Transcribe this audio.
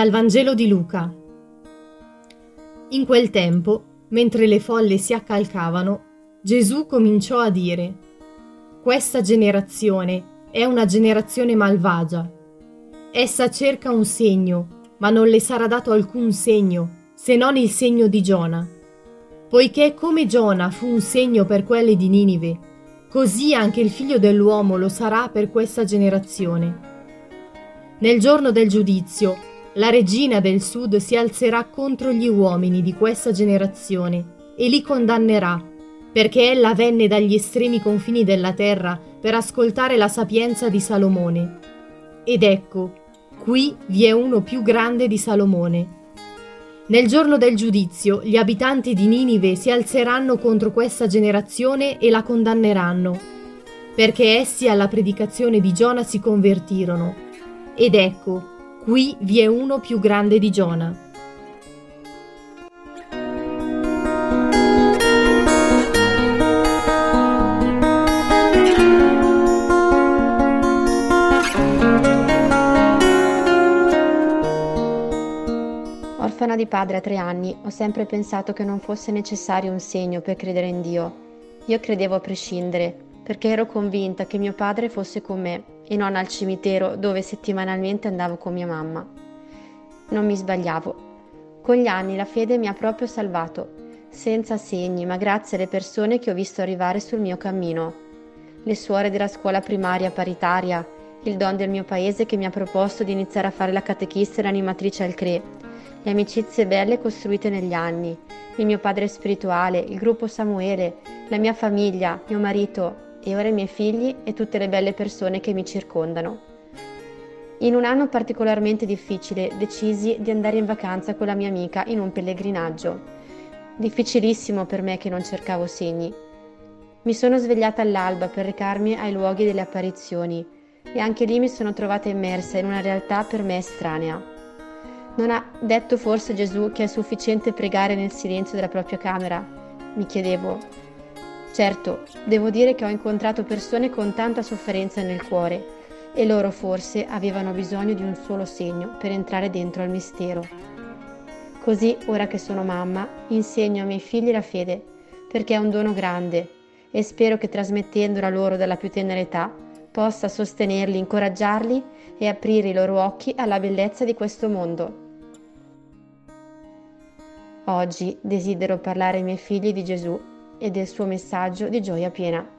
Dal Vangelo di Luca. In quel tempo, mentre le folle si accalcavano, Gesù cominciò a dire, Questa generazione è una generazione malvagia. Essa cerca un segno, ma non le sarà dato alcun segno, se non il segno di Giona. Poiché come Giona fu un segno per quelli di Ninive, così anche il figlio dell'uomo lo sarà per questa generazione. Nel giorno del giudizio, la regina del sud si alzerà contro gli uomini di questa generazione e li condannerà, perché ella venne dagli estremi confini della terra per ascoltare la sapienza di Salomone. Ed ecco, qui vi è uno più grande di Salomone. Nel giorno del giudizio gli abitanti di Ninive si alzeranno contro questa generazione e la condanneranno, perché essi alla predicazione di Giona si convertirono. Ed ecco, Qui vi è uno più grande di Giona. Orfana di padre a tre anni, ho sempre pensato che non fosse necessario un segno per credere in Dio. Io credevo a prescindere, perché ero convinta che mio padre fosse con me e non al cimitero dove settimanalmente andavo con mia mamma. Non mi sbagliavo. Con gli anni la fede mi ha proprio salvato, senza segni, ma grazie alle persone che ho visto arrivare sul mio cammino. Le suore della scuola primaria paritaria, il don del mio paese che mi ha proposto di iniziare a fare la catechista e l'animatrice al CRE, le amicizie belle costruite negli anni, il mio padre spirituale, il gruppo Samuele, la mia famiglia, mio marito, e ora i miei figli e tutte le belle persone che mi circondano. In un anno particolarmente difficile decisi di andare in vacanza con la mia amica in un pellegrinaggio. Difficilissimo per me che non cercavo segni. Mi sono svegliata all'alba per recarmi ai luoghi delle apparizioni e anche lì mi sono trovata immersa in una realtà per me estranea. Non ha detto forse Gesù che è sufficiente pregare nel silenzio della propria camera? Mi chiedevo, Certo, devo dire che ho incontrato persone con tanta sofferenza nel cuore e loro forse avevano bisogno di un solo segno per entrare dentro al mistero. Così, ora che sono mamma, insegno ai miei figli la fede, perché è un dono grande e spero che trasmettendola loro dalla più tenera età possa sostenerli, incoraggiarli e aprire i loro occhi alla bellezza di questo mondo. Oggi desidero parlare ai miei figli di Gesù e del suo messaggio di gioia piena.